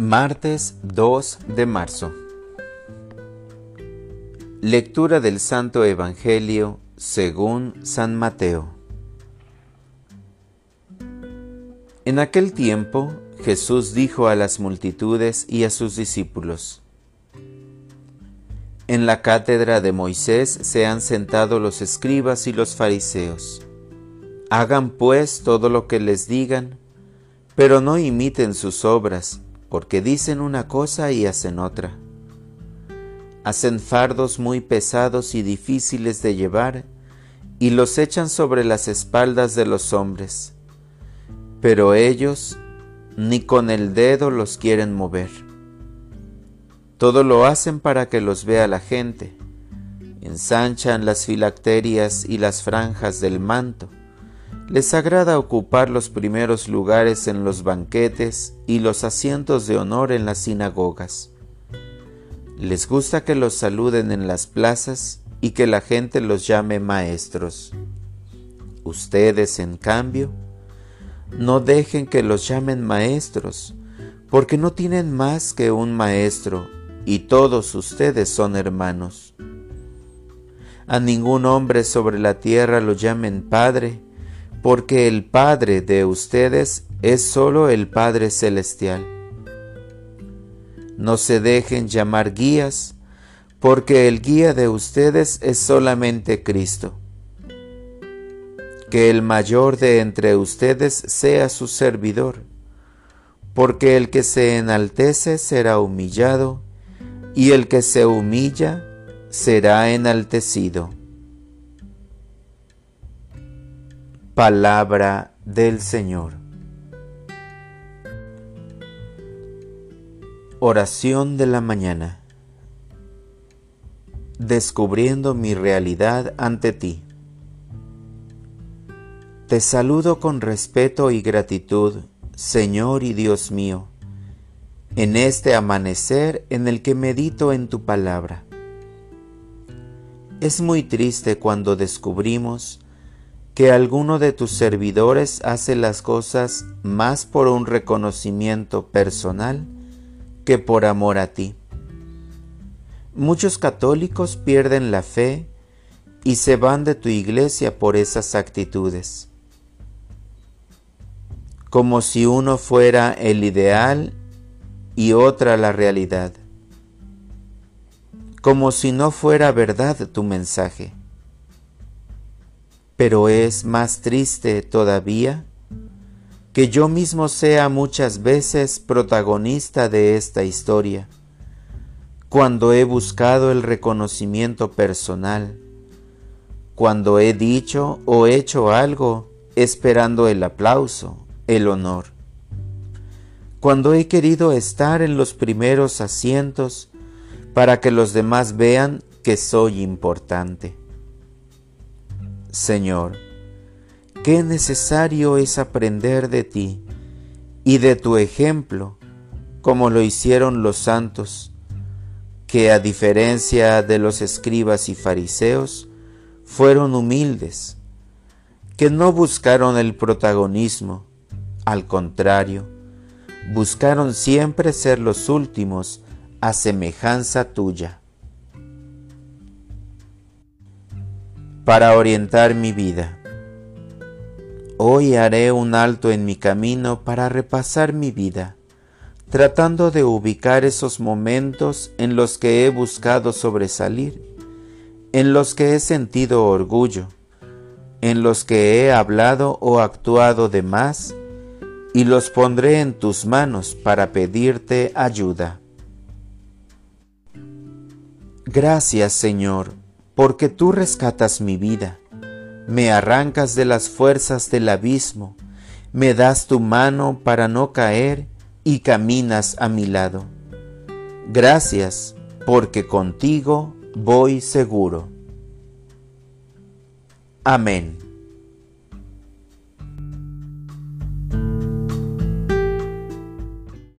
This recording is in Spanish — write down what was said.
Martes 2 de marzo. Lectura del Santo Evangelio según San Mateo. En aquel tiempo Jesús dijo a las multitudes y a sus discípulos, En la cátedra de Moisés se han sentado los escribas y los fariseos. Hagan pues todo lo que les digan, pero no imiten sus obras porque dicen una cosa y hacen otra. Hacen fardos muy pesados y difíciles de llevar y los echan sobre las espaldas de los hombres, pero ellos ni con el dedo los quieren mover. Todo lo hacen para que los vea la gente. Ensanchan las filacterias y las franjas del manto les agrada ocupar los primeros lugares en los banquetes y los asientos de honor en las sinagogas. Les gusta que los saluden en las plazas y que la gente los llame maestros. Ustedes, en cambio, no dejen que los llamen maestros, porque no tienen más que un maestro, y todos ustedes son hermanos. A ningún hombre sobre la tierra lo llamen Padre, porque el Padre de ustedes es solo el Padre Celestial. No se dejen llamar guías, porque el guía de ustedes es solamente Cristo. Que el mayor de entre ustedes sea su servidor, porque el que se enaltece será humillado, y el que se humilla será enaltecido. Palabra del Señor. Oración de la mañana. Descubriendo mi realidad ante ti. Te saludo con respeto y gratitud, Señor y Dios mío, en este amanecer en el que medito en tu palabra. Es muy triste cuando descubrimos que alguno de tus servidores hace las cosas más por un reconocimiento personal que por amor a ti. Muchos católicos pierden la fe y se van de tu iglesia por esas actitudes. Como si uno fuera el ideal y otra la realidad. Como si no fuera verdad tu mensaje pero es más triste todavía que yo mismo sea muchas veces protagonista de esta historia, cuando he buscado el reconocimiento personal, cuando he dicho o hecho algo esperando el aplauso, el honor, cuando he querido estar en los primeros asientos para que los demás vean que soy importante. Señor, qué necesario es aprender de ti y de tu ejemplo, como lo hicieron los santos, que a diferencia de los escribas y fariseos, fueron humildes, que no buscaron el protagonismo, al contrario, buscaron siempre ser los últimos a semejanza tuya. Para orientar mi vida. Hoy haré un alto en mi camino para repasar mi vida, tratando de ubicar esos momentos en los que he buscado sobresalir, en los que he sentido orgullo, en los que he hablado o actuado de más, y los pondré en tus manos para pedirte ayuda. Gracias Señor porque tú rescatas mi vida, me arrancas de las fuerzas del abismo, me das tu mano para no caer y caminas a mi lado. Gracias, porque contigo voy seguro. Amén.